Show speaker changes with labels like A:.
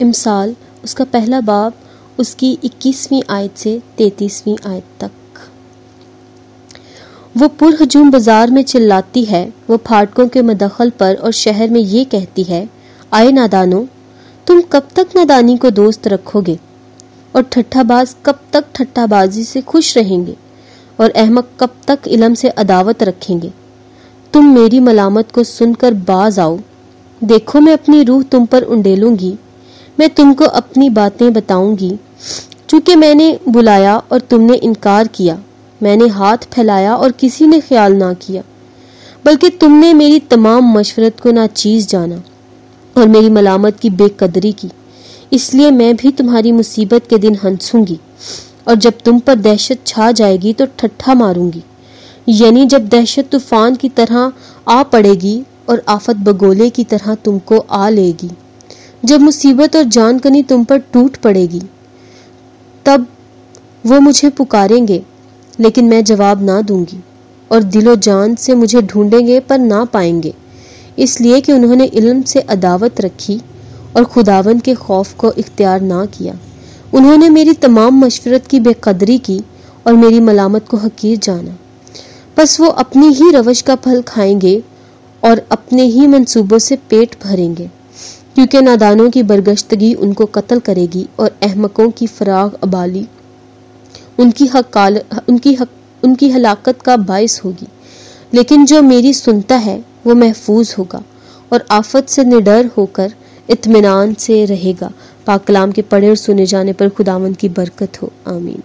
A: इमसाल, उसका पहला बाब उसकी इक्कीसवीं आयत से तैतीसवीं आयत तक। वो पुरहजूम बाज़ार में चिल्लाती है, वो फाटकों के मदखल पर और शहर में ये कहती है, आए नादानो, तुम कब तक नादानी को दोस्त रखोगे? और ठट्ठाबाज कब तक ठट्ठाबाजी से खुश रहेंगे? और अहमक कब तक इलम से अदावत रखेंगे? तुम मेरी मलामत को सुनकर बाज आओ। देखो मैं अपनी रूह तुम पर उंडेलूँगी मैं तुमको अपनी बातें बताऊँगी। चूँकि मैंने बुलाया और तुमने इनकार किया, मैंने हाथ फैलाया और किसी ने ख्याल ना किया, बल्कि तुमने मेरी तमाम मशवरत को ना चीज़ जाना और मेरी मलामत की बेकदरी की। इसलिए मैं भी तुम्हारी मुसीबत के दिन हंसूँगी और जब तुम पर दहशत छा जाएगी तो ठट्ठा मारूँगी। यानी जब दहशत तूफ़ान की तरह आ पड़ेगी और आफत बगोले की तरह तुमको आ लेगी। जब मुसीबत और जान कनी तुम पर टूट पड़ेगी, तब वो मुझे पुकारेंगे, लेकिन मैं जवाब ना दूँगी, और दिलो जान से मुझे ढूंढेंगे पर ना पाएँगे। इसलिए कि उन्होंने इल्म से अदावत रखी और खुदावन के खौफ को इख्तियार ना किया। उन्होंने मेरी तमाम मशवरत की बेकदरी की और मेरी मलामत को हकीर जाना। बस वो अपनी ही रवश का फल खाएँगे और अपने ही मंसूबों से पेट भरेंगे। क्योंकि नादानों की बरगश्तगी उनको कत्ल करेगी और अहमकों की फराग अबाली। उनकी हकाल उनकी हक, उनकी हलाकत का बायस होगी। लेकिन जो मेरी सुनता है वो महफूज होगा और आफत से निडर होकर इत्मीनान से रहेगा। पाकलाम के पढ़े और सुने जाने पर खुदावंद की बरकत हो। आमीन।